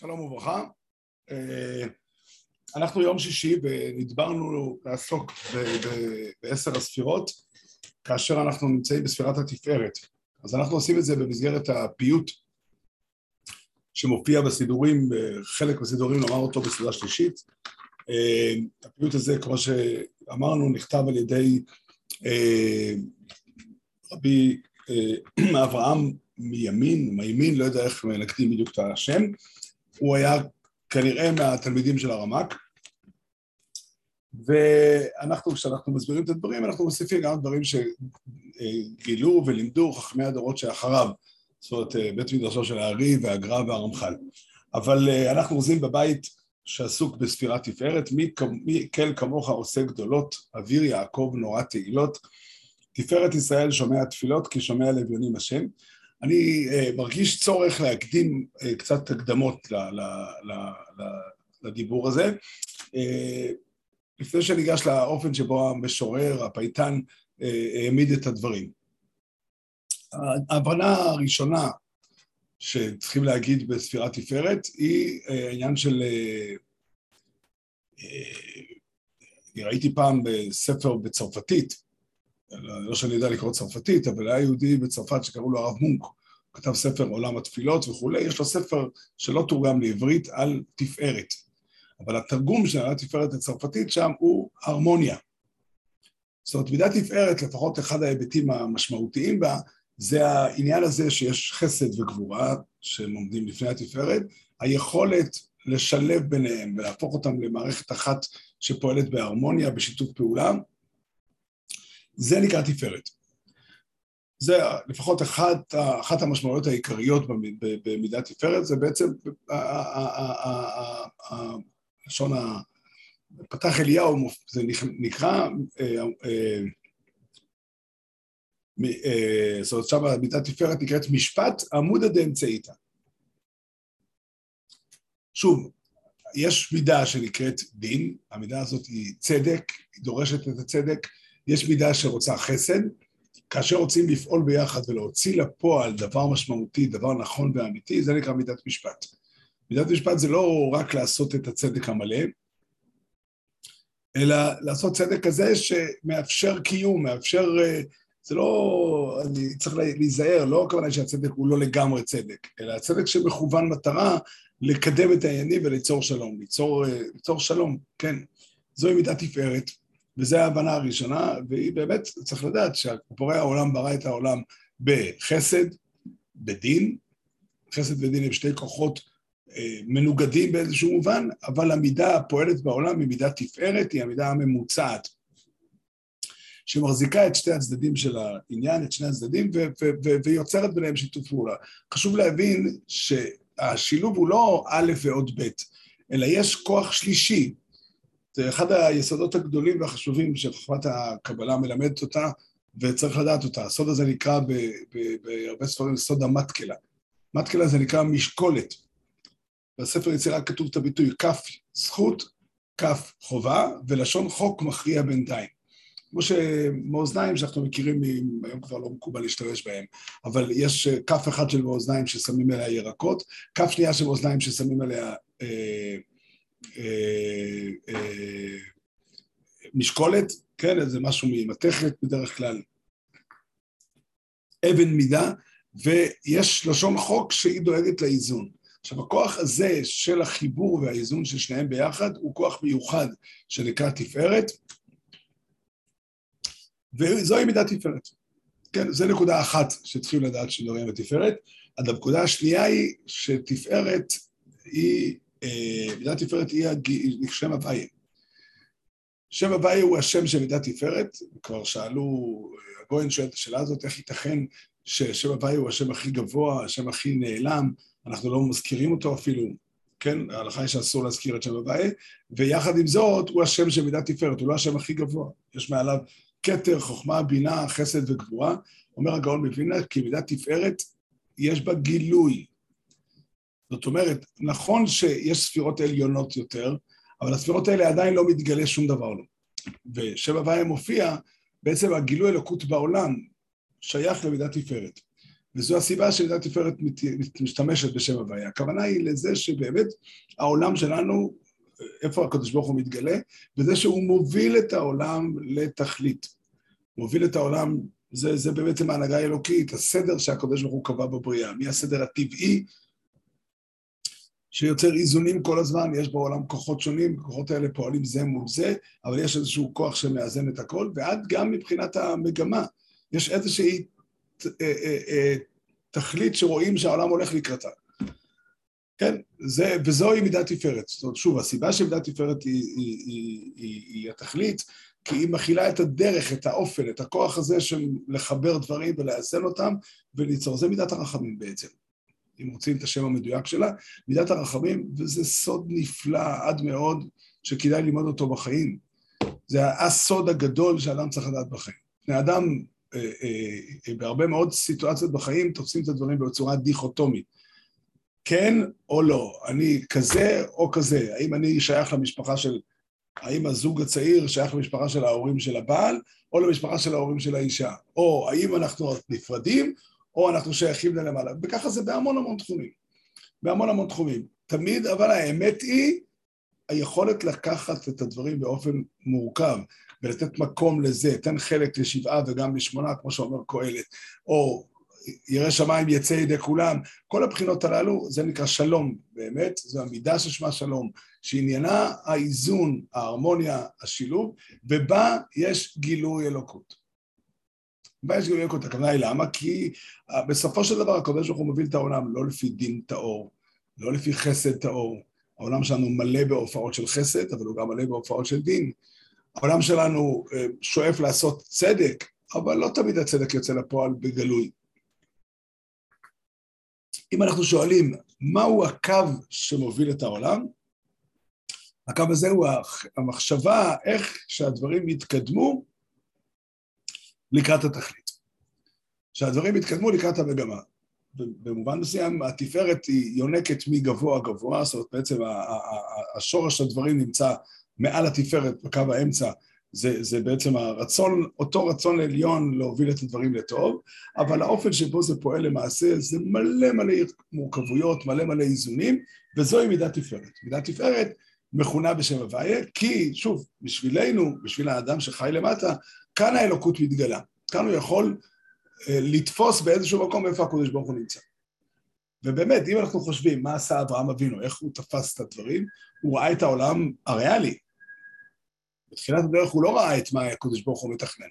שלום וברכה. אה, אנחנו יום שישי ונדברנו לעסוק בעשר הספירות כאשר אנחנו נמצאים בספירת התפארת. אז אנחנו עושים את זה במסגרת הפיוט שמופיע בסידורים, חלק מהסידורים נאמר אותו בסעודה שלישית. אה, הפיוט הזה, כמו שאמרנו, נכתב על ידי אה, רבי אברהם מימין, מימין, לא יודע איך נקדים בדיוק את השם, הוא היה כנראה מהתלמידים של הרמ"ק, ואנחנו, כשאנחנו מסבירים את הדברים, אנחנו מוסיפים גם דברים שגילו ולימדו חכמי הדורות שאחריו, זאת אומרת, בית מדרשו של הארי והגר"א והרמח"ל. אבל אנחנו עוזים בבית שעסוק בספירת תפארת, מי, מי כל כמוך עושה גדולות, אוויר יעקב נורא תהילות, תפארת ישראל שומע תפילות כי שומע לאביונים השם. אני uh, מרגיש צורך להקדים uh, קצת הקדמות לדיבור הזה. Uh, לפני שניגש לאופן שבו המשורר, הפייטן, העמיד את הדברים. ההבנה הראשונה שצריכים להגיד בספירת תפארת היא העניין של... אני ראיתי פעם בספר בצרפתית, לא שאני יודע לקרוא צרפתית, אבל היה יהודי בצרפת שקראו לו הרב מונק, הוא כתב ספר עולם התפילות וכולי, יש לו ספר שלא תורגם לעברית על תפארת. אבל התרגום של התפארת הצרפתית שם הוא הרמוניה. זאת אומרת, מידת תפארת, לפחות אחד ההיבטים המשמעותיים בה, זה העניין הזה שיש חסד וגבורה, שהם עומדים לפני התפארת, היכולת לשלב ביניהם ולהפוך אותם למערכת אחת שפועלת בהרמוניה, בשיתוף פעולה, זה נקרא תפארת. זה לפחות אחת, אחת המשמעויות העיקריות במידת תפארת, זה בעצם לשון פתח אליהו, זה נקרא, אה, אה, אה, זאת אומרת, שם מידת תפארת נקראת משפט עמודא דאמצעיתא. שוב, יש מידה שנקראת דין, המידה הזאת היא צדק, היא דורשת את הצדק, יש מידה שרוצה חסד, כאשר רוצים לפעול ביחד ולהוציא לפועל דבר משמעותי, דבר נכון ואמיתי, זה נקרא מידת משפט. מידת משפט זה לא רק לעשות את הצדק המלא, אלא לעשות צדק כזה שמאפשר קיום, מאפשר... אה, זה לא... אני צריך להיזהר, לא הכוונה שהצדק הוא לא לגמרי צדק, אלא הצדק שמכוון מטרה לקדם את העניינים וליצור שלום, ליצור, אה, ליצור שלום, כן. זוהי מידת תפארת. וזו ההבנה הראשונה, והיא באמת, צריך לדעת שהבורא העולם ברא את העולם בחסד, בדין, חסד ודין הם שתי כוחות אה, מנוגדים באיזשהו מובן, אבל המידה הפועלת בעולם היא מידה תפארת, היא המידה הממוצעת, שמחזיקה את שתי הצדדים של העניין, את שני הצדדים, ויוצרת ביניהם שיתוף פעולה. חשוב להבין שהשילוב הוא לא א' ועוד ב', אלא יש כוח שלישי, זה אחד היסודות הגדולים והחשובים שחוכמת הקבלה מלמדת אותה, וצריך לדעת אותה. הסוד הזה נקרא בהרבה ספרים סוד המטקלה. מטקלה זה נקרא משקולת. בספר יצירה כתוב את הביטוי כף זכות, כף חובה, ולשון חוק מכריע בינתיים. כמו שמאזניים שאנחנו מכירים, היום כבר לא מקובל להשתמש בהם, אבל יש כף אחד של מאזניים ששמים עליה ירקות, כף שנייה של מאזניים ששמים עליה אה, משקולת, כן, איזה משהו ממתכת בדרך כלל, אבן מידה, ויש לשון חוק שהיא דואגת לאיזון. עכשיו, הכוח הזה של החיבור והאיזון של שניהם ביחד הוא כוח מיוחד שנקרא תפארת, וזוהי מידת תפארת. כן, זו נקודה אחת שצריכים לדעת שדברים בתפארת. הנקודה השנייה היא שתפארת היא מידת תפארת היא שם הוויה. שם הוויה הוא השם של מידת תפארת, כבר שאלו, הגויין שואל את השאלה הזאת, איך ייתכן ששם הוויה הוא השם הכי גבוה, השם הכי נעלם, אנחנו לא מזכירים אותו אפילו, כן, ההלכה היא שאסור להזכיר את שם הוויה, ויחד עם זאת הוא השם של מידת תפארת, הוא לא השם הכי גבוה, יש מעליו כתר, חוכמה, בינה, חסד וגבורה. אומר הגאון מווילנה, כי מידת תפארת יש בה גילוי, זאת אומרת, נכון שיש ספירות עליונות יותר, אבל הספירות האלה עדיין לא מתגלה שום דבר לא. ושבע והיה מופיע, בעצם הגילוי אלוקות בעולם שייך למידת תפארת. וזו הסיבה שמדינת תפארת משתמשת בשם הוויה. הכוונה היא לזה שבאמת העולם שלנו, איפה הקדוש ברוך הוא מתגלה? בזה שהוא מוביל את העולם לתכלית. מוביל את העולם, זה, זה בעצם ההנהגה האלוקית, הסדר שהקדוש ברוך הוא קבע בבריאה. מהסדר הטבעי שיוצר איזונים כל הזמן, יש בעולם כוחות שונים, הכוחות האלה פועלים זה מול זה, אבל יש איזשהו כוח שמאזן את הכל, ועד גם מבחינת המגמה, יש איזושהי אה, אה, אה, תכלית שרואים שהעולם הולך לקראתה. כן, זה, וזוהי מידת תפארת. זאת אומרת, שוב, הסיבה שמידת תפארת היא, היא, היא, היא, היא התכלית, כי היא מכילה את הדרך, את האופן, את הכוח הזה של לחבר דברים ולאזן אותם וליצור. זה מידת הרחמים בעצם. אם רוצים את השם המדויק שלה, מידת הרחמים, וזה סוד נפלא עד מאוד, שכדאי ללמוד אותו בחיים. זה הסוד הגדול שאדם צריך לדעת בחיים. בני אדם, אה, אה, אה, בהרבה מאוד סיטואציות בחיים, תופסים את הדברים בצורה דיכוטומית. כן או לא, אני כזה או כזה, האם אני שייך למשפחה של, האם הזוג הצעיר שייך למשפחה של ההורים של הבעל, או למשפחה של ההורים של האישה, או האם אנחנו נפרדים, או אנחנו שייכים ללמעלה, וככה זה בהמון המון תחומים, בהמון המון תחומים. תמיד, אבל האמת היא היכולת לקחת את הדברים באופן מורכב ולתת מקום לזה, תן חלק לשבעה וגם לשמונה, כמו שאומר קהלת, או ירא שמיים יצא ידי כולם, כל הבחינות הללו, זה נקרא שלום באמת, זו המידה ששמה שלום, שעניינה האיזון, ההרמוניה, השילוב, ובה יש גילוי אלוקות. בה יש גילוי אלוקות, הכוונה היא למה? כי אה, בסופו של דבר הקדוש ברוך הוא מוביל את העולם לא לפי דין טהור, לא לפי חסד טהור. העולם שלנו מלא בהופעות של חסד, אבל הוא גם מלא בהופעות של דין. העולם שלנו אה, שואף לעשות צדק, אבל לא תמיד הצדק יוצא לפועל בגלוי. אם אנחנו שואלים מהו הקו שמוביל את העולם, הקו הזה הוא המחשבה איך שהדברים יתקדמו לקראת התכלית. שהדברים יתקדמו לקראת המגמה. במובן מסוים התפארת היא יונקת מגבוה גבוה, זאת אומרת בעצם השורש הדברים נמצא מעל התפארת בקו האמצע, זה, זה בעצם הרצון, אותו רצון עליון להוביל את הדברים לטוב, אבל האופן שבו זה פועל למעשה זה מלא מלא מורכבויות, מלא מלא איזונים, וזוהי מידת תפארת. מידת תפארת מכונה בשם הוויה, כי שוב, בשבילנו, בשביל האדם שחי למטה, כאן האלוקות מתגלה. כאן הוא יכול אה, לתפוס באיזשהו מקום איפה הקדוש ברוך הוא נמצא. ובאמת, אם אנחנו חושבים מה עשה אברהם אבינו, איך הוא תפס את הדברים, הוא ראה את העולם הריאלי, בתחילת הדרך הוא לא ראה את מה הקדוש ברוך הוא מתכנן.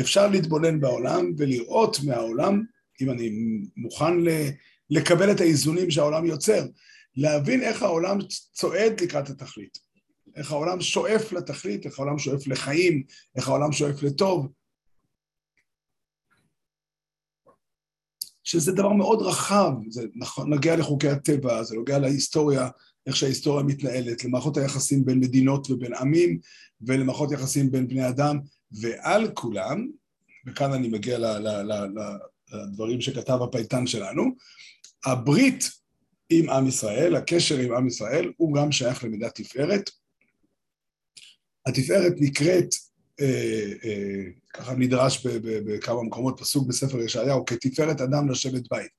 אפשר להתבונן בעולם ולראות מהעולם, אם אני מוכן לקבל את האיזונים שהעולם יוצר, להבין איך העולם צועד לקראת התכלית, איך העולם שואף לתכלית, איך העולם שואף לחיים, איך העולם שואף לטוב. שזה דבר מאוד רחב, זה נכון, נוגע לחוקי הטבע, זה נוגע להיסטוריה, איך שההיסטוריה מתנהלת, למערכות היחסים בין מדינות ובין עמים, ולמערכות יחסים בין בני אדם, ועל כולם, וכאן אני מגיע לדברים שכתב הפייטן שלנו, הברית עם עם ישראל, הקשר עם עם ישראל, הוא גם שייך למידת תפארת. התפארת נקראת, אה, אה, ככה נדרש בכמה מקומות, פסוק בספר ישעיהו, כתפארת אדם לשבת בית.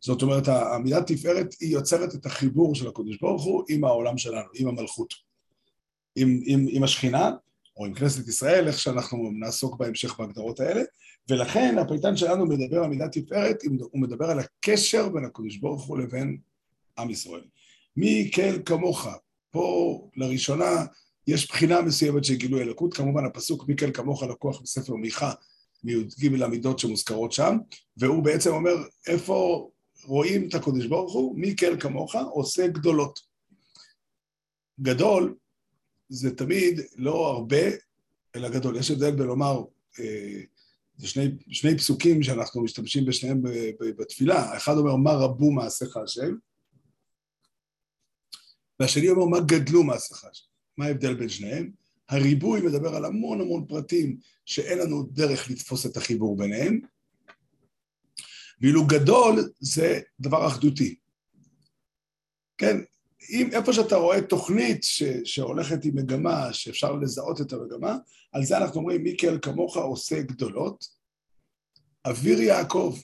זאת אומרת, המילה תפארת היא יוצרת את החיבור של הקדוש ברוך הוא עם העולם שלנו, עם המלכות, עם, עם, עם השכינה, או עם כנסת ישראל, איך שאנחנו נעסוק בהמשך בהגדרות האלה, ולכן הפייטן שלנו מדבר על מילה תפארת, הוא מדבר על הקשר בין הקדוש ברוך הוא לבין עם ישראל. מי יקל כמוך, פה לראשונה יש בחינה מסוימת של גילוי אלוקות, כמובן הפסוק מי יקל כמוך לקוח בספר מיכה, מי"ג המידות שמוזכרות שם, והוא בעצם אומר איפה רואים את הקודש ברוך הוא, מי כן כמוך עושה גדולות. גדול זה תמיד לא הרבה, אלא גדול. יש הבדל בלומר, אה, זה שני, שני פסוקים שאנחנו משתמשים בשניהם בתפילה. האחד אומר, מה רבו מעשיך השם, והשני אומר, מה גדלו מעשיך השם. מה ההבדל בין שניהם? הריבוי מדבר על המון המון פרטים שאין לנו דרך לתפוס את החיבור ביניהם, ואילו גדול זה דבר אחדותי. כן, אם איפה שאתה רואה תוכנית ש, שהולכת עם מגמה, שאפשר לזהות את המגמה, על זה אנחנו אומרים, מיקל כמוך עושה גדולות, אוויר יעקב.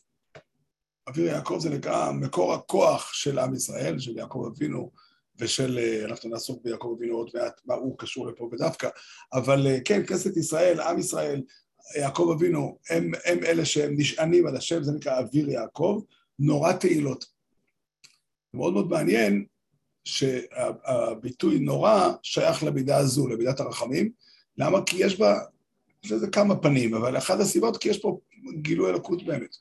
אוויר יעקב זה נקרא מקור הכוח של עם ישראל, של יעקב אבינו ושל, אה, אנחנו נעסוק ביעקב אבינו עוד מעט, מה הוא קשור לפה בדווקא, אבל אה, כן, כנסת ישראל, עם ישראל, יעקב אבינו, הם, הם אלה שהם נשענים על השם, זה נקרא אוויר יעקב, נורא תהילות. מאוד מאוד מעניין שהביטוי נורא שייך למידה הזו, למידת הרחמים. למה? כי יש בה, יש לזה כמה פנים, אבל אחת הסיבות, כי יש פה גילוי אלוקות באמת.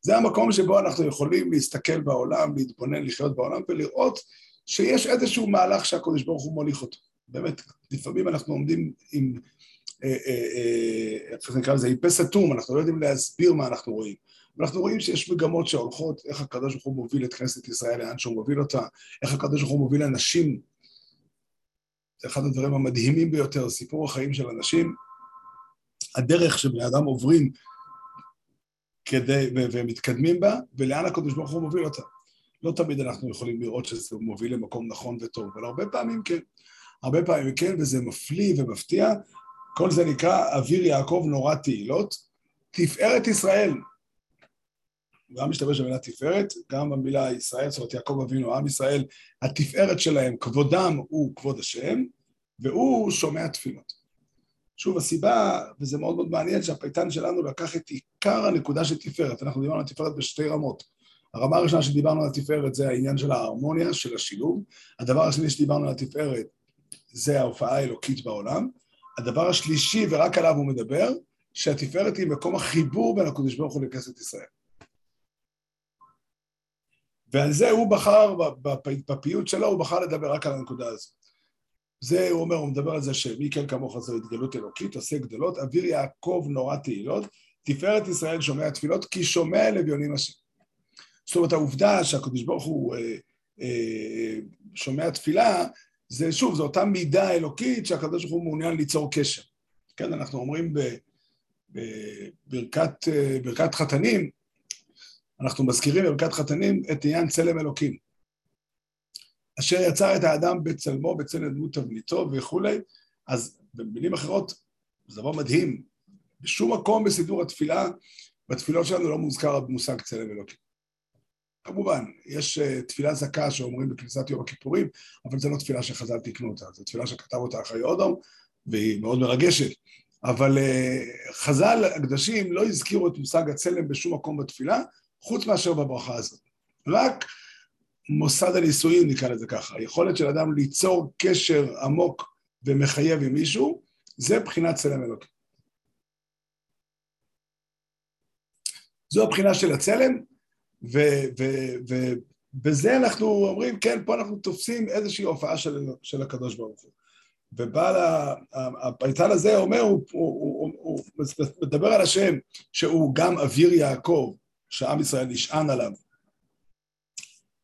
זה המקום שבו אנחנו יכולים להסתכל בעולם, להתבונן, לחיות בעולם ולראות שיש איזשהו מהלך שהקדוש ברוך הוא מוליך אותו. באמת, לפעמים אנחנו עומדים עם, אה, אה, אה, איך נקרא לזה, עם פה סתום, אנחנו לא יודעים להסביר מה אנחנו רואים. ואנחנו רואים שיש מגמות שהולכות, איך הקדוש ברוך הוא מוביל את כנסת ישראל לאן שהוא מוביל אותה, איך הקדוש ברוך הוא מוביל אנשים. זה אחד הדברים המדהימים ביותר, סיפור החיים של אנשים, הדרך שבני אדם עוברים כדי, ומתקדמים בה, ולאן הקדוש ברוך הוא מוביל אותה. לא תמיד אנחנו יכולים לראות שזה מוביל למקום נכון וטוב, אבל הרבה פעמים כן. הרבה פעמים כן, וזה מפליא ומפתיע. כל זה נקרא אוויר יעקב נורא תהילות. תפארת ישראל, גם משתמש במילה תפארת, גם במילה ישראל, זאת אומרת יעקב אבינו, עם ישראל, התפארת שלהם, כבודם הוא כבוד השם, והוא שומע תפילות. שוב, הסיבה, וזה מאוד מאוד מעניין, שהפייטן שלנו לקח את עיקר הנקודה של תפארת. אנחנו דיברנו על תפארת בשתי רמות. הרמה הראשונה שדיברנו על התפארת זה העניין של ההרמוניה, של השילוב. הדבר השני שדיברנו על התפארת זה ההופעה האלוקית בעולם. הדבר השלישי, ורק עליו הוא מדבר, שהתפארת היא מקום החיבור בין הקדוש ברוך הוא לכנסת ישראל. ועל זה הוא בחר, בפיוט שלו, הוא בחר לדבר רק על הנקודה הזו. זה, הוא אומר, הוא מדבר על זה שמי כן כמוך זו התגלות אלוקית, עושה גדולות, אוויר יעקב נורא תהילות, תפארת ישראל שומע תפילות, כי שומע אל אביונים השם. זאת אומרת, העובדה שהקדוש ברוך הוא אה, אה, שומע תפילה, זה שוב, זו אותה מידה אלוקית שהקדוש ברוך הוא מעוניין ליצור קשר. כן, אנחנו אומרים בברכת אה, חתנים, אנחנו מזכירים בברכת חתנים את עניין צלם אלוקים. אשר יצר את האדם בצלמו, בצלם דמות תבניתו וכולי, אז במילים אחרות, זה דבר מדהים. בשום מקום בסידור התפילה, בתפילות שלנו לא מוזכר המושג צלם אלוקים. כמובן, יש uh, תפילה זכה שאומרים בכניסת יום הכיפורים, אבל זו לא תפילה שחז"ל תיקנו אותה, זו תפילה שכתב אותה אחרי אודום, והיא מאוד מרגשת. אבל uh, חז"ל הקדשים לא הזכירו את מושג הצלם בשום מקום בתפילה, חוץ מאשר בברכה הזאת. רק מוסד הנישואים, נקרא לזה ככה, היכולת של אדם ליצור קשר עמוק ומחייב עם מישהו, זה בחינת צלם אלוקים. זו הבחינה של הצלם, ובזה אנחנו אומרים, כן, פה אנחנו תופסים איזושהי הופעה של, של הקדוש ברוך הוא. ובעל הפייטן הזה אומר, הוא, הוא, הוא, הוא מדבר על השם, שהוא גם אוויר יעקב, שעם ישראל נשען עליו,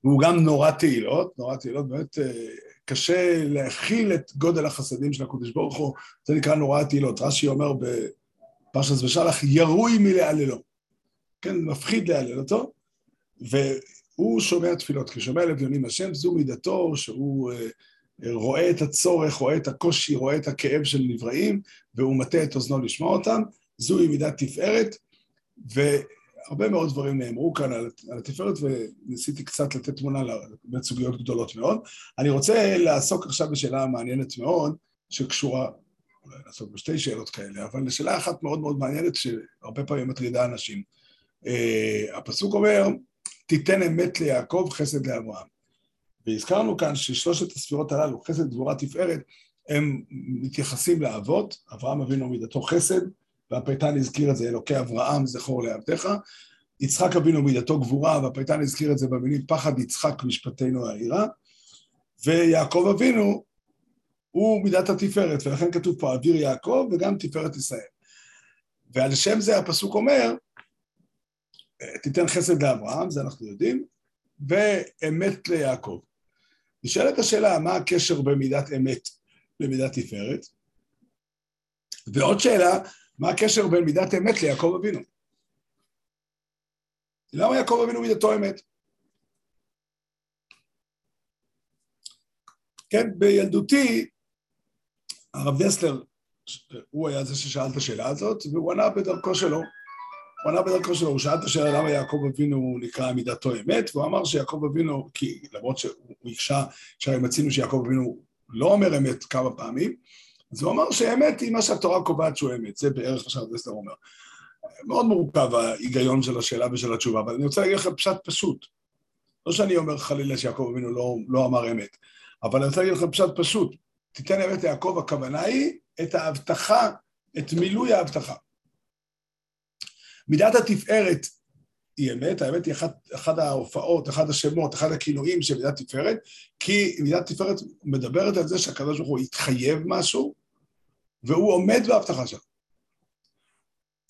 והוא גם נורא תהילות, נורא תהילות, באמת אה, קשה להכיל את גודל החסדים של הקדוש ברוך הוא, זה נקרא נורא תהילות. רש"י אומר בפרשת ושלח, ירוי מלהללו. כן, מפחיד להלל אותו, והוא שומע תפילות, כי שומע לביונים השם, זו מידתו, שהוא אה, רואה את הצורך, רואה את הקושי, רואה את הכאב של נבראים, והוא מטה את אוזנו לשמוע אותם, זוהי מידת תפארת, הרבה מאוד דברים נאמרו כאן על, על התפארת, וניסיתי קצת לתת תמונה לבית סוגיות גדולות מאוד. אני רוצה לעסוק עכשיו בשאלה מעניינת מאוד, שקשורה, אולי לעסוק בשתי שאלות כאלה, אבל לשאלה אחת מאוד מאוד מעניינת, שהרבה פעמים מטרידה אנשים. Uh, הפסוק אומר, תיתן אמת ליעקב, חסד לאברהם. והזכרנו כאן ששלושת הספירות הללו, חסד, גבורה, תפארת, הם מתייחסים לאבות, אברהם אבינו מידתו חסד, והפייטן הזכיר את זה, אלוקי אברהם זכור לעבדיך. יצחק אבינו מידתו גבורה, והפייטן הזכיר את זה במילים פחד יצחק משפטנו העירה. ויעקב אבינו הוא מידת התפארת, ולכן כתוב פה אוויר יעקב וגם תפארת ישראל. ועל שם זה הפסוק אומר, תיתן חסד לאברהם, זה אנחנו יודעים, ואמת ליעקב. נשאלת השאלה, מה הקשר בין מידת אמת למידת תפארת? ועוד שאלה, מה הקשר בין מידת אמת ליעקב אבינו? למה יעקב אבינו מידתו אמת? כן, בילדותי, הרב דסלר, הוא היה זה ששאל את השאלה הזאת, והוא ענה בדרכו שלו. הוא ענה בדרכו שלו, הוא שאל את השאלה למה יעקב אבינו נקרא מידתו אמת, והוא אמר שיעקב אבינו, כי למרות שהוא הקשה, מצינו שיעקב אבינו לא אומר אמת כמה פעמים, אז הוא אמר שאמת היא מה שהתורה קובעת שהוא אמת, זה בערך מה שהרדסטר אומר. מאוד מורכב ההיגיון של השאלה ושל התשובה, אבל אני רוצה להגיד לך פשט פשוט. לא שאני אומר חלילה שיעקב אבינו לא, לא אמר אמת, אבל אני רוצה להגיד לך פשט פשוט. תיתן אמת ליעקב, הכוונה היא את ההבטחה, את מילוי ההבטחה. מידת התפארת היא אמת, האמת היא אחת, אחת ההופעות, אחד השמות, אחד הכינויים של מידת תפארת, כי מידת תפארת מדברת על זה שהקדוש ברוך הוא התחייב משהו, והוא עומד בהבטחה שלו.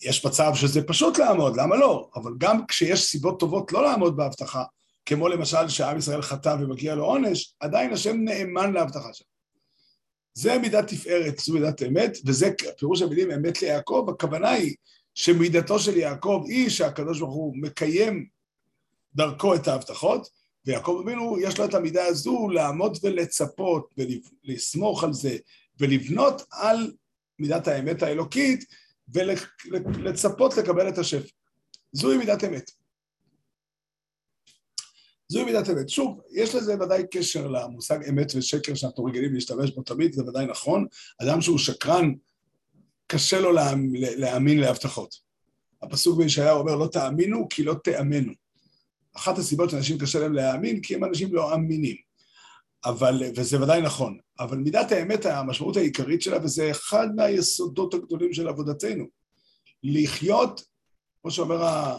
יש מצב שזה פשוט לעמוד, למה לא? אבל גם כשיש סיבות טובות לא לעמוד בהבטחה, כמו למשל שעם ישראל חטא ומגיע לו עונש, עדיין השם נאמן להבטחה שלו. זה מידת תפארת, זו מידת אמת, וזה פירוש המילים אמת ליעקב, הכוונה היא שמידתו של יעקב היא שהקדוש ברוך הוא מקיים דרכו את ההבטחות, ויעקב אבינו יש לו את המידה הזו לעמוד ולצפות ולסמוך על זה ולבנות על מידת האמת האלוקית ולצפות לקבל את השפע. זוהי מידת אמת. זוהי מידת אמת. שוב, יש לזה ודאי קשר למושג אמת ושקר שאנחנו רגילים להשתמש בו תמיד, זה ודאי נכון. אדם שהוא שקרן, קשה לו להאמין להבטחות. הפסוק בישעיהו אומר, לא תאמינו כי לא תאמנו. אחת הסיבות שאנשים קשה להם להאמין, כי הם אנשים לא אמינים. אבל, וזה ודאי נכון, אבל מידת האמת, המשמעות העיקרית שלה, וזה אחד מהיסודות הגדולים של עבודתנו, לחיות, כמו שאומר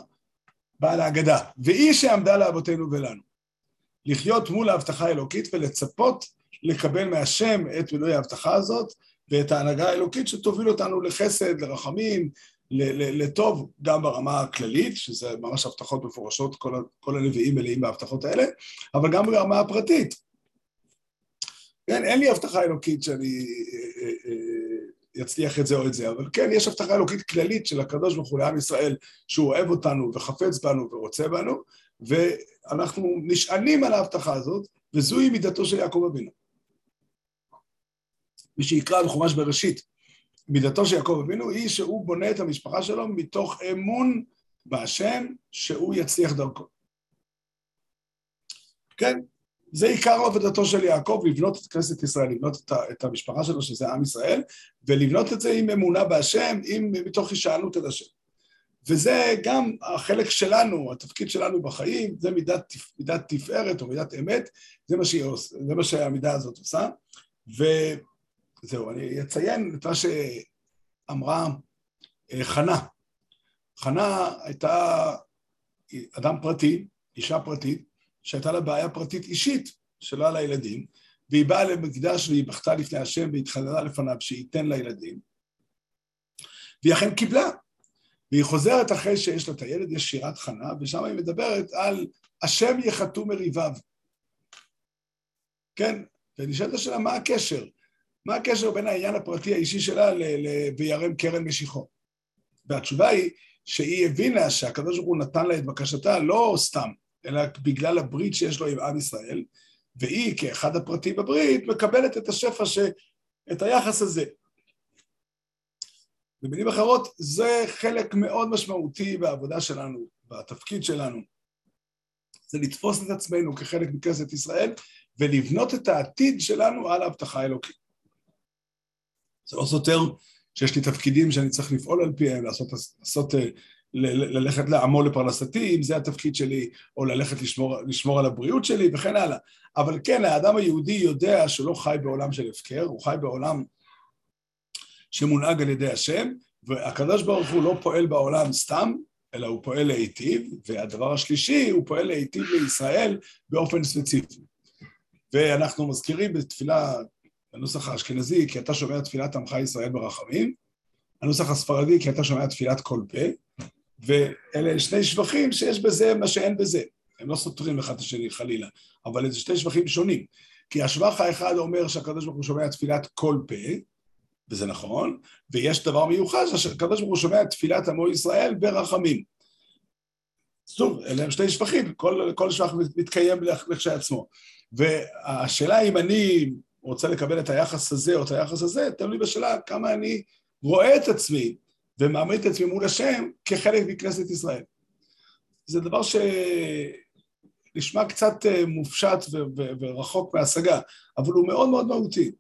בעל ההגדה, והיא שעמדה לאבותינו ולנו. לחיות מול ההבטחה האלוקית ולצפות לקבל מהשם את מילוי ההבטחה הזאת, ואת ההנהגה האלוקית שתוביל אותנו לחסד, לרחמים, לטוב, גם ברמה הכללית, שזה ממש הבטחות מפורשות, כל, כל הנביאים מלאים בהבטחות האלה, אבל גם ברמה הפרטית. כן, אין לי הבטחה אלוקית שאני אצליח את זה או את זה, אבל כן, יש הבטחה אלוקית כללית של הקדוש ברוך הוא לעם ישראל, שהוא אוהב אותנו וחפץ בנו ורוצה בנו, ואנחנו נשענים על ההבטחה הזאת, וזוהי מידתו של יעקב אבינו. מי שיקרא בחומש בראשית, מידתו של יעקב אבינו היא שהוא בונה את המשפחה שלו מתוך אמון בהשם שהוא יצליח דרכו. כן, זה עיקר עבודתו של יעקב, לבנות את כנסת ישראל, לבנות את, את המשפחה שלו, שזה עם ישראל, ולבנות את זה עם אמונה בהשם, עם, מתוך הישענות על השם. וזה גם החלק שלנו, התפקיד שלנו בחיים, זה מידת, מידת תפארת או מידת אמת, זה מה, שהיא, זה מה שהמידה הזאת עושה. וזהו, אני אציין את מה שאמרה אה, חנה. חנה הייתה אדם פרטי, אישה פרטית, שהייתה לה בעיה פרטית אישית שלא היה לה ילדים, והיא באה למקדש והיא בכתה לפני השם והתחננה לפניו שייתן לה ילדים, והיא אכן קיבלה. והיא חוזרת אחרי שיש לה את הילד, יש שירת חנה, ושם היא מדברת על השם יחתו מריביו. כן, ונשאלת השאלה, מה הקשר? מה הקשר בין העניין הפרטי האישי שלה ל"וירם קרן משיחו"? והתשובה היא שהיא הבינה שהקדוש ברוך הוא נתן לה את בקשתה לא סתם, אלא בגלל הברית שיש לו עם עם ישראל, והיא כאחד הפרטים בברית מקבלת את השפע, ש... את היחס הזה. במילים אחרות, זה חלק מאוד משמעותי בעבודה שלנו, בתפקיד שלנו. זה לתפוס את עצמנו כחלק מכנסת ישראל ולבנות את העתיד שלנו על ההבטחה האלוקית. זה לא סותר שיש לי תפקידים שאני צריך לפעול על פיהם, לעשות, לעשות אה, ללכת לעמול לפרנסתי, אם זה התפקיד שלי, או ללכת לשמור, לשמור על הבריאות שלי וכן הלאה. אבל כן, האדם היהודי יודע שלא חי בעולם של הפקר, הוא חי בעולם שמונהג על ידי השם, והקדוש ברוך הוא לא פועל בעולם סתם, אלא הוא פועל להיטיב, והדבר השלישי, הוא פועל להיטיב לישראל באופן ספציפי. ואנחנו מזכירים בתפילה, בנוסח האשכנזי, כי אתה שומע תפילת עמך ישראל ברחמים, הנוסח הספרדי, כי אתה שומע תפילת כל פה, ואלה שני שבחים שיש בזה מה שאין בזה. הם לא סותרים אחד את השני חלילה, אבל זה שני שבחים שונים. כי השבח האחד אומר שהקדוש ברוך הוא שומע תפילת כל פה, וזה נכון, ויש דבר מיוחד שהקדוש ברוך הוא שומע תפילת עמו ישראל ברחמים. שוב, אלה הם שני שבחים, כל, כל שבח מתקיים לכשעצמו. והשאלה אם אני רוצה לקבל את היחס הזה או את היחס הזה, תלוי בשאלה כמה אני רואה את עצמי ומעמיד את עצמי מול השם כחלק מכנסת ישראל. זה דבר שנשמע קצת אה, מופשט ורחוק מהשגה, אבל הוא מאוד מאוד מהותי.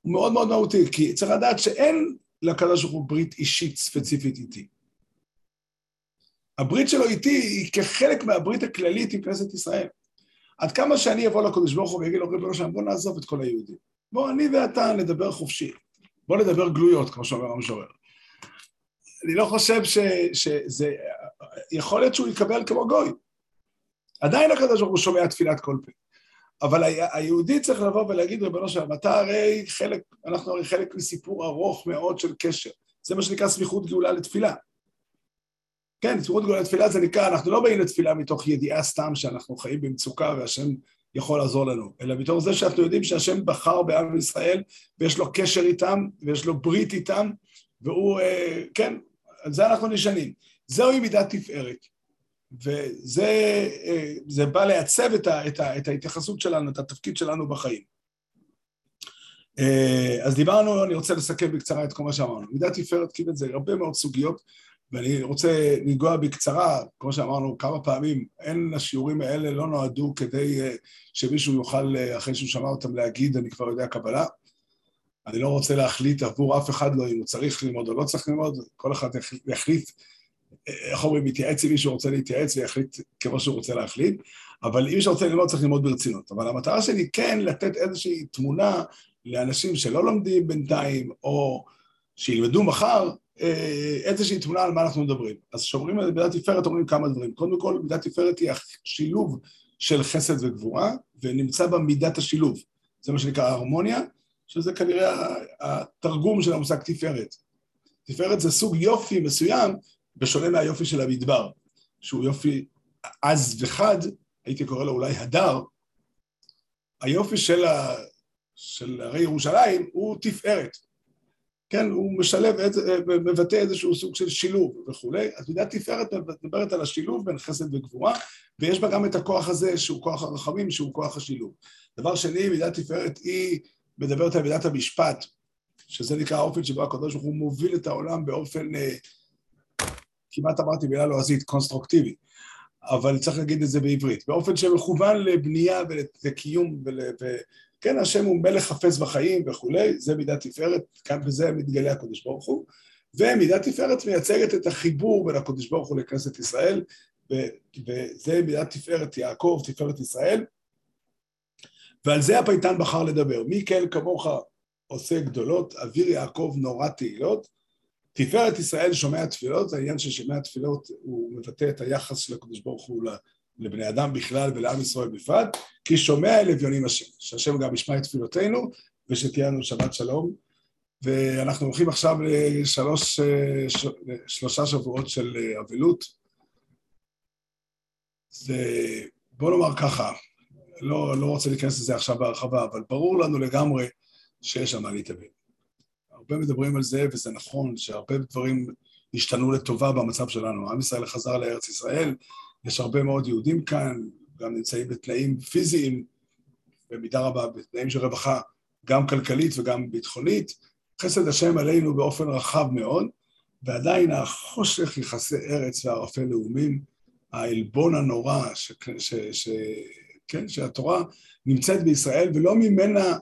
הוא מאוד מאוד מהותי, כי צריך לדעת שאין לקדוש ברוך הוא ברית אישית ספציפית איתי. הברית שלו איתי היא כחלק מהברית הכללית עם כנסת ישראל. עד כמה שאני אבוא לקדוש ברוך הוא ויגיד לו, ריבונו שלם, בוא נעזוב את כל היהודים. בוא, אני ואתה נדבר חופשי. בוא נדבר גלויות, כמו שאומר המשורר. אני לא חושב ש, שזה... יכול להיות שהוא יקבל כמו גוי. עדיין הקדוש ברוך הוא שומע תפילת כל פה. אבל היהודי צריך לבוא ולהגיד, ריבונו שלם, אתה הרי חלק, אנחנו הרי חלק מסיפור ארוך מאוד של קשר. זה מה שנקרא סמיכות גאולה לתפילה. כן, סמיכות גאולה לתפילה זה נקרא, אנחנו לא באים לתפילה מתוך ידיעה סתם שאנחנו חיים במצוקה והשם יכול לעזור לנו, אלא מתוך זה שאנחנו יודעים שהשם בחר בעם ישראל ויש לו קשר איתם ויש לו ברית איתם, והוא, אה, כן, על זה אנחנו נשענים. זוהי מידת תפארת. וזה בא לעצב את, ה, את, ה, את ההתייחסות שלנו, את התפקיד שלנו בחיים. אה, אז דיברנו, אני רוצה לסכם בקצרה את כל מה שאמרנו. מידת תפארת קיבל זה הרבה מאוד סוגיות, ואני רוצה לנגוע בקצרה, כמו שאמרנו כמה פעמים, אין השיעורים האלה לא נועדו כדי אה, שמישהו יוכל, אה, אחרי שהוא שמע אותם, להגיד, אני כבר יודע קבלה. אני לא רוצה להחליט עבור אף אחד לא אם הוא צריך ללמוד או לא צריך ללמוד, כל אחד יחליט איך אומרים, מתייעץ עם מי שרוצה להתייעץ ויחליט כמו שהוא רוצה להחליט, אבל אם מי שרוצה ללמוד צריך ללמוד ברצינות. אבל המטרה שלי כן לתת איזושהי תמונה לאנשים שלא לומדים בינתיים, או שילמדו מחר, אה, איזושהי תמונה על מה אנחנו מדברים. אז כשאומרים על מידת תפארת אומרים כמה דברים. קודם כל, מידת תפארת היא השילוב של חסד וגבורה, ונמצא בה מידת השילוב. זה מה שנקרא הרמוניה, שזה כנראה התרגום של המושג תפארת. תפארת זה סוג יופי מסוים בשונה מהיופי של המדבר, שהוא יופי עז וחד, הייתי קורא לו אולי הדר, היופי של, ה... של הרי ירושלים הוא תפארת. כן, הוא משלב, מבטא איזשהו סוג של שילוב וכולי. אז מידת תפארת מדברת על השילוב בין חסד וגבורה, ויש בה גם את הכוח הזה שהוא כוח הרחמים, שהוא כוח השילוב. דבר שני, מידת תפארת היא מדברת על מידת המשפט, שזה נקרא האופן שבו הקדוש ברוך הוא מוביל את העולם באופן אה, כמעט אמרתי מילה לועזית, קונסטרוקטיבי, אבל צריך להגיד את זה בעברית, באופן שמכוון לבנייה ולקיום, ול, וכן, השם הוא מלך חפץ בחיים וכולי, זה מידת תפארת, כאן בזה מתגלה הקדוש ברוך הוא, ומידת תפארת מייצגת את החיבור בין הקדוש ברוך הוא לכנסת ישראל, וזה מידת תפארת יעקב, תפארת ישראל, ועל זה הפייטן בחר לדבר. מי כן כמוך עושה גדולות, אוויר יעקב נורא תהילות, תפארת ישראל שומע תפילות, העניין של שומע תפילות הוא מבטא את היחס של הקדוש ברוך הוא לבני אדם בכלל ולעם ישראל בפרט, כי שומע אל אביונים השם, שהשם גם ישמע את תפילותינו ושתהיה לנו שבת שלום. ואנחנו הולכים עכשיו לשלוש, שלושה שבועות של אבלות. זה, נאמר ככה, לא, לא רוצה להיכנס לזה עכשיו בהרחבה, אבל ברור לנו לגמרי שיש שם מה להתאבל. הרבה מדברים על זה, וזה נכון שהרבה דברים השתנו לטובה במצב שלנו. עם ישראל חזר לארץ ישראל, יש הרבה מאוד יהודים כאן, גם נמצאים בתנאים פיזיים, במידה רבה בתנאים של רווחה, גם כלכלית וגם ביטחונית. חסד השם עלינו באופן רחב מאוד, ועדיין החושך יחסי ארץ וערפי לאומים, העלבון הנורא, ש, ש, ש, כן, שהתורה נמצאת בישראל, ולא ממנה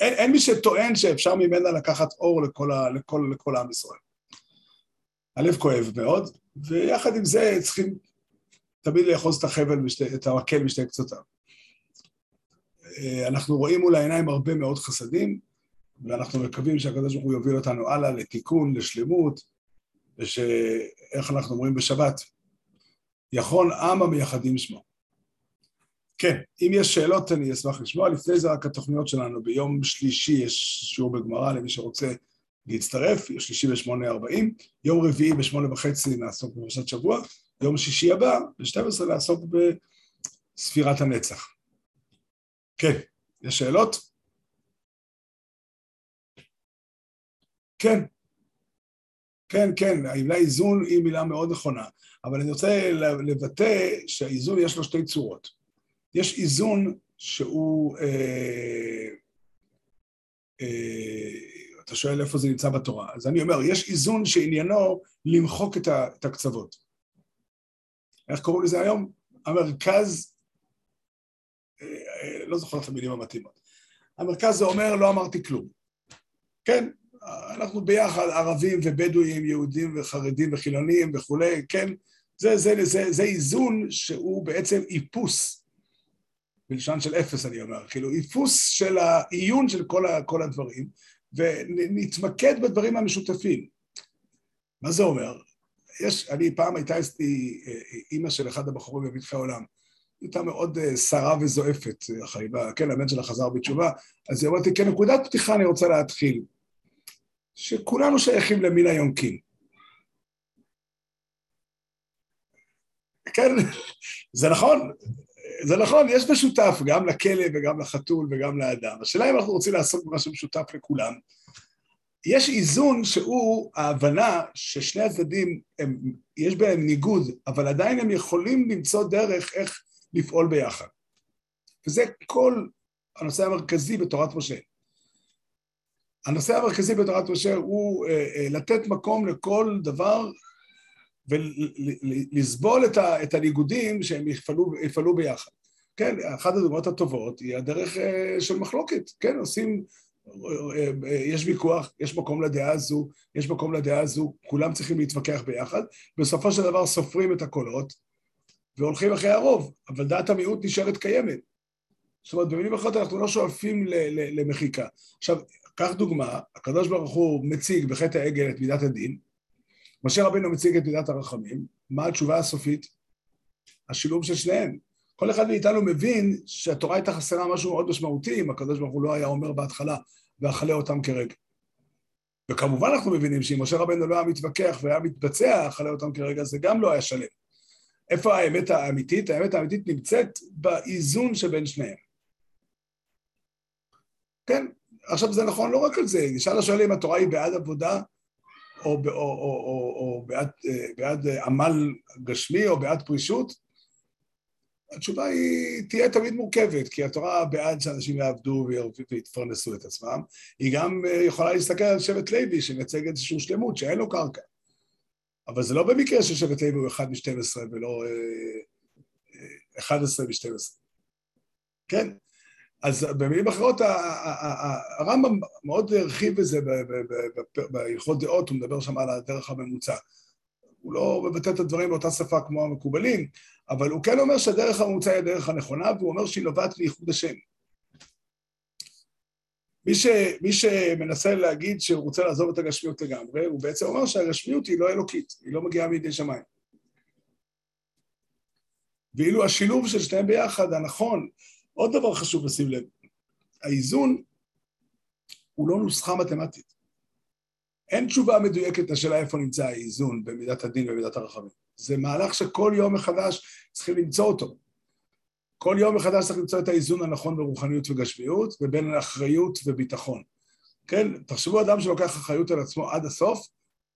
אין, אין מי שטוען שאפשר ממנה לקחת אור לכל, ה, לכל, לכל עם ישראל. הלב כואב מאוד, ויחד עם זה צריכים תמיד לאחוז את החבל, בשתי, את המקל בשתי קצותיו. אה, אנחנו רואים מול העיניים הרבה מאוד חסדים, ואנחנו מקווים שהקדוש ברוך הוא יוביל אותנו הלאה לתיקון, לשלמות, ושאיך אנחנו אומרים בשבת, יכול עם המייחדים שמו. כן, אם יש שאלות אני אשמח לשמוע. לפני זה רק התוכניות שלנו, ביום שלישי יש שיעור בגמרא למי שרוצה להצטרף, שלישי ב-8.40, יום רביעי ב-8 וחצי נעסוק בפרשת שבוע, יום שישי הבא, ב-12 נעסוק בספירת הנצח. כן, יש שאלות? כן. כן, כן, המילה איזון היא מילה מאוד נכונה, אבל אני רוצה לבטא שהאיזון יש לו שתי צורות. יש איזון שהוא, אה, אה, אתה שואל איפה זה נמצא בתורה. אז אני אומר, יש איזון שעניינו למחוק את הקצוות. איך קוראים לזה היום? המרכז, אה, אה, לא זוכר את המילים המתאימות. המרכז זה אומר, לא אמרתי כלום. כן, אנחנו ביחד, ערבים ובדואים, יהודים וחרדים וחילונים וכולי, כן? זה, זה, זה, זה איזון שהוא בעצם איפוס, בלשון של אפס אני אומר, כאילו איפוס של העיון של כל, ה, כל הדברים, ונתמקד בדברים המשותפים. מה זה אומר? יש, אני פעם הייתה אצלי אה, אימא של אחד הבחורים בבטחי העולם, הייתה מאוד אה, שרה וזועפת, אחרי, כן, הבן שלה חזר בתשובה, אז היא אמרתי, כנקודת פתיחה אני רוצה להתחיל, שכולנו שייכים למין היונקים. כן, זה נכון, זה נכון, יש משותף גם לכלב וגם לחתול וגם לאדם. השאלה אם אנחנו רוצים לעסוק במשהו משותף לכולם. יש איזון שהוא ההבנה ששני הצדדים, הם, יש בהם ניגוד, אבל עדיין הם יכולים למצוא דרך איך לפעול ביחד. וזה כל הנושא המרכזי בתורת משה. הנושא המרכזי בתורת משה הוא אה, אה, לתת מקום לכל דבר ולסבול את, את הניגודים שהם יפעלו, יפעלו ביחד. כן, אחת הדוגמאות הטובות היא הדרך אה, של מחלוקת, כן, עושים, יש ויכוח, יש מקום לדעה הזו, יש מקום לדעה הזו, כולם צריכים להתווכח ביחד, בסופו של דבר סופרים את הקולות והולכים אחרי הרוב, אבל דעת המיעוט נשארת קיימת. זאת אומרת, במילים אחרות אנחנו לא שואפים למחיקה. עכשיו, קח דוגמה, הקדוש ברוך הוא מציג בחטא העגל את מידת הדין, משה רבינו מציג את מידת הרחמים, מה התשובה הסופית? השילוב של שניהם. כל אחד מאיתנו מבין שהתורה הייתה חסרה משהו מאוד משמעותי אם הקדוש ברוך הוא לא היה אומר בהתחלה, ואכלה אותם כרגע. וכמובן אנחנו מבינים שאם משה רבנו לא היה מתווכח והיה מתבצע, אכלה אותם כרגע, זה גם לא היה שלם. איפה האמת האמיתית? האמת האמיתית נמצאת באיזון שבין שניהם. כן, עכשיו זה נכון לא רק על זה, נשאל השואל אם התורה היא בעד עבודה או, או, או, או, או בעד, בעד עמל גשמי או בעד פרישות, התשובה היא תהיה תמיד מורכבת, כי התורה בעד שאנשים יעבדו ויתפרנסו את עצמם, היא גם יכולה להסתכל על שבט לוי שמייצג איזושהי שלמות שאין לו קרקע. אבל זה לא במקרה ששבט לוי הוא אחד מ-12 ולא 11 מ-12. כן? אז במילים אחרות, הרמב"ם מאוד הרחיב בזה בהלכות דעות, הוא מדבר שם על הדרך הממוצע. הוא לא מבטא את הדברים באותה שפה כמו המקובלים, אבל הוא כן אומר שהדרך הממוצע היא הדרך הנכונה, והוא אומר שהיא נובעת מייחוד השם. מי, ש, מי שמנסה להגיד שהוא רוצה לעזוב את הגשמיות לגמרי, הוא בעצם אומר שהגשמיות היא לא אלוקית, היא לא מגיעה מידי שמיים. ואילו השילוב של שניהם ביחד, הנכון, עוד דבר חשוב לשים לב, האיזון הוא לא נוסחה מתמטית. אין תשובה מדויקת לשאלה איפה נמצא האיזון במידת הדין ובמידת הרחמים. זה מהלך שכל יום מחדש צריכים למצוא אותו. כל יום מחדש צריך למצוא את האיזון הנכון ברוחניות וגשמיות, ובין אחריות וביטחון. כן, תחשבו אדם שלוקח אחריות על עצמו עד הסוף,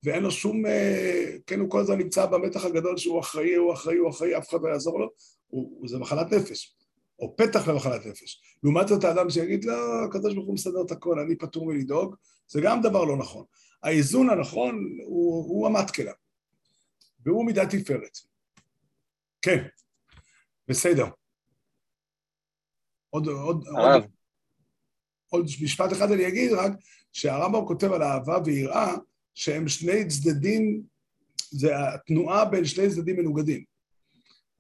ואין לו שום, אה, כן, הוא כל הזמן נמצא במתח הגדול שהוא אחראי, הוא אחראי, הוא אחראי, אף אחד לא יעזור לו, הוא, זה מחלת נפש. או פתח למחלת נפש. לעומת זאת האדם שיגיד, לא, הקדוש ברוך הוא מסדר את הכל, אני פטור מלדאוג, זה גם דבר לא נכון. האיזון הנכון הוא, הוא המטקלה, והוא מידת תפארת. כן, בסדר. עוד, עוד, עוד, עוד משפט אחד אני אגיד רק, שהרמב"ם כותב על אהבה ויראה, שהם שני צדדים, זה התנועה בין שני צדדים מנוגדים.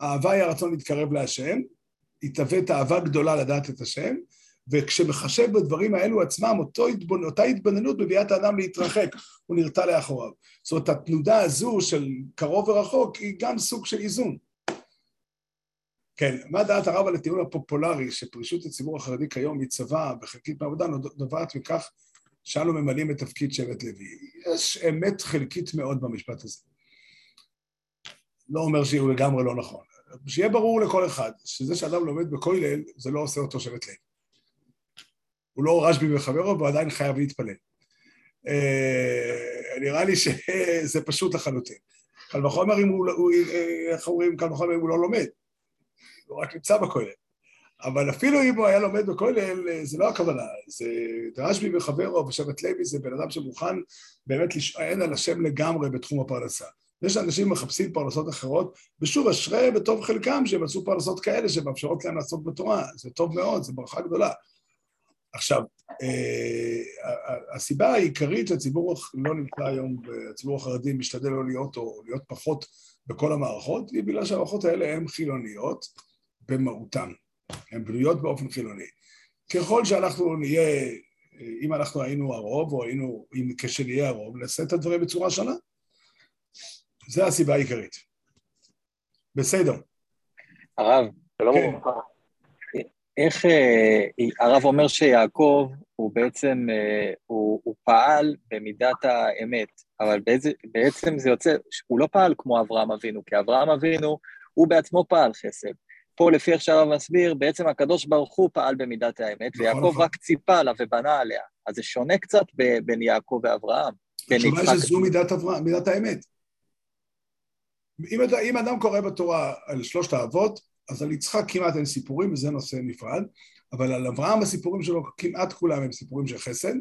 אהבה היא הרצון להתקרב להשם, התהווה אהבה גדולה לדעת את השם, וכשמחשב בדברים האלו עצמם, אותו התבונ... אותה התבוננות מביאה את האדם להתרחק, הוא נרתע לאחוריו. זאת אומרת, התנודה הזו של קרוב ורחוק היא גם סוג של איזון. כן, מה דעת הרב על הטיעון הפופולרי שפרישות הציבור החרדי כיום מצבא בחלקית מעבודה נובעת מכך שאנו ממלאים את תפקיד שבט לוי. יש אמת חלקית מאוד במשפט הזה. לא אומר שהוא לגמרי לא נכון. שיהיה ברור לכל אחד, שזה שאדם לומד בכולל, זה לא עושה אותו שבט לב. הוא לא רשב"י וחברו, והוא עדיין חייב להתפלל. אה, נראה לי שזה פשוט לחלוטין. קל וחומר אם הוא, איך אומרים, קל וחומר אם הוא לא לומד. הוא רק נמצא בכולל. אבל אפילו אם הוא היה לומד בכולל, זה לא הכוונה, זה דרשבי וחברו ושבט לוי זה בן אדם שמוכן באמת לשען על השם לגמרי בתחום הפרנסה. יש אנשים שמחפשים פרנסות אחרות, ושוב, אשרי בטוב חלקם שהם עשו פרנסות כאלה שמאפשרות להם לעסוק בתורה, זה טוב מאוד, זו ברכה גדולה. עכשיו, אה, הסיבה העיקרית שהציבור לא נמצא היום, הציבור החרדי משתדל לא להיות או להיות פחות בכל המערכות, היא בגלל שהמערכות האלה הן חילוניות במהותן, הן בנויות באופן חילוני. ככל שאנחנו נהיה, אם אנחנו היינו הרוב, או היינו, אם כשנהיה הרוב, נעשה את הדברים בצורה שונה. זו הסיבה העיקרית. בסדר. הרב, שלום כן. וברכה. איך אה, הרב אומר שיעקב הוא בעצם, אה, הוא, הוא פעל במידת האמת, אבל באיזה, בעצם זה יוצא, הוא לא פעל כמו אברהם אבינו, כי אברהם אבינו, הוא בעצמו פעל חסד. פה לפי איך שהרב מסביר, בעצם הקדוש ברוך הוא פעל במידת האמת, נכון, ויעקב נכון. רק ציפה לה ובנה עליה. אז זה שונה קצת בין יעקב ואברהם. התשובה היא שזו מידת, אברהם, מידת האמת. אם, אם אדם קורא בתורה על שלושת האבות, אז על יצחק כמעט אין סיפורים, וזה נושא נפרד, אבל על אברהם הסיפורים שלו כמעט כולם הם סיפורים של חסד.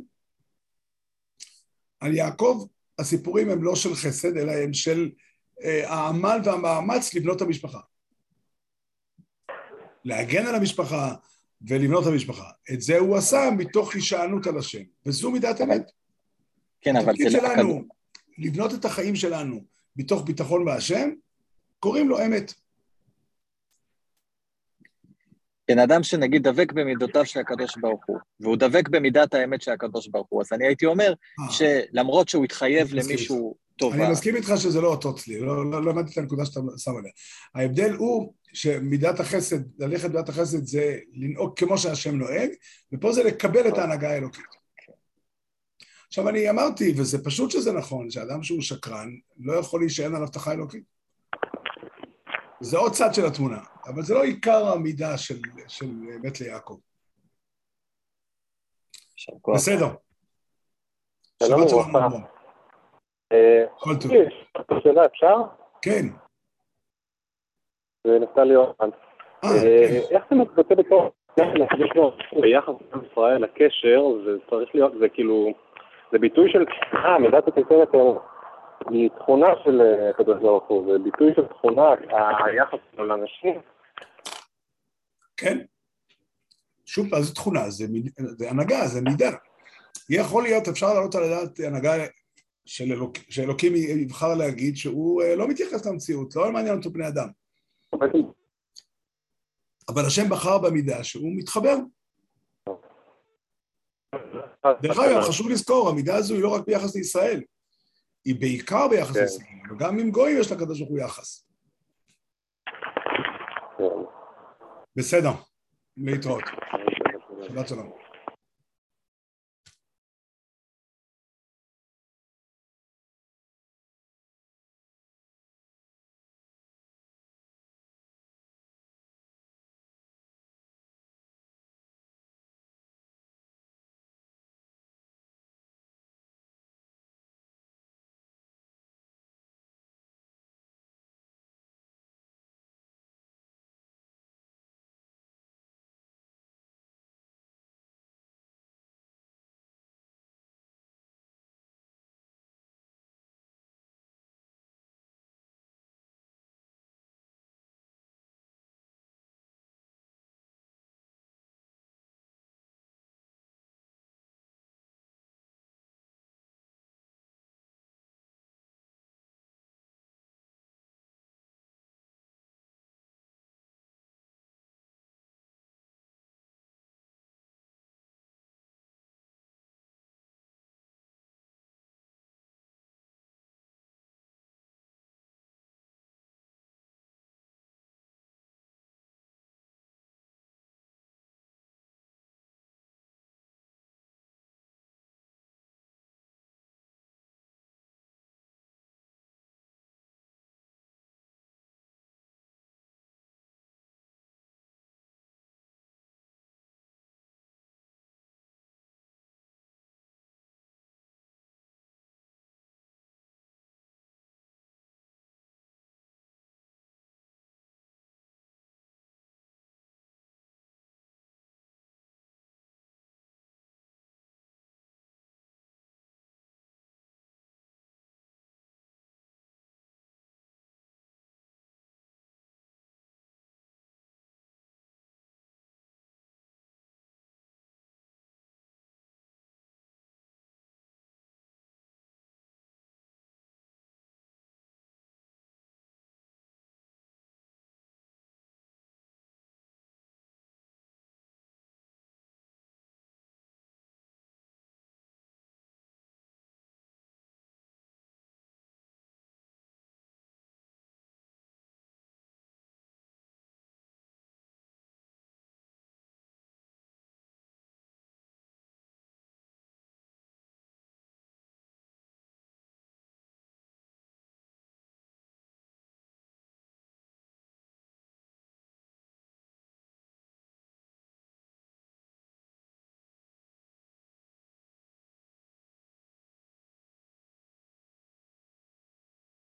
על יעקב הסיפורים הם לא של חסד, אלא הם של אה, העמל והמאמץ לבנות את המשפחה. להגן על המשפחה ולבנות את המשפחה. את זה הוא עשה מתוך הישענות על השם, וזו מידת אמת. כן, אבל זה... התפקיד שלנו, לבנות את החיים שלנו מתוך ביטחון בהשם, קוראים לו אמת. בן אדם שנגיד דבק במידותיו של הקדוש ברוך הוא, והוא דבק במידת האמת של הקדוש ברוך הוא, אז אני הייתי אומר אה. שלמרות שהוא התחייב למישהו טובה... אני מסכים איתך שזה לא אותו אצלי, לא, לא, לא הבנתי את הנקודה שאתה שם עליה. ההבדל הוא שמידת החסד, ללכת במידת החסד זה לנהוג כמו שהשם נוהג, ופה זה לקבל את ההנהגה האלוקית. עכשיו אני אמרתי, וזה פשוט שזה נכון, שאדם שהוא שקרן לא יכול להישען על הבטחה אלוקית. זה עוד צד של התמונה, אבל זה לא עיקר המידה של, של בית ליעקב. בסדר. שלום וברכה. אה, כל טוב. שאלה אפשר? כן. זה נפתלי אורן. אה, אה, כן. איך זה מתבטא בתור... לו ביחס עם ישראל, הקשר, זה צריך להיות, זה כאילו, זה ביטוי של, אה, מידת התפארת היא תכונה של אה, הקדוש ברוך הוא, זה ביטוי של תכונה, היחס שלו לאנשים. כן. שוב פעם, זו תכונה, זה, זה הנהגה, זה מידה. יכול להיות, אפשר לעלות על הדעת הנהגה של אלוק, שאלוקים יבחר להגיד שהוא אה, לא מתייחס למציאות, לא מעניין אותו בני אדם. אבל השם בחר במידה שהוא מתחבר. דרך אגב, חשוב לזכור, המידה הזו היא לא רק ביחס לישראל. היא בעיקר ביחס כן. לישראל, וגם עם גויים יש לקדוש ברוך הוא יחס. בסדר, להתראות. שבת שלום.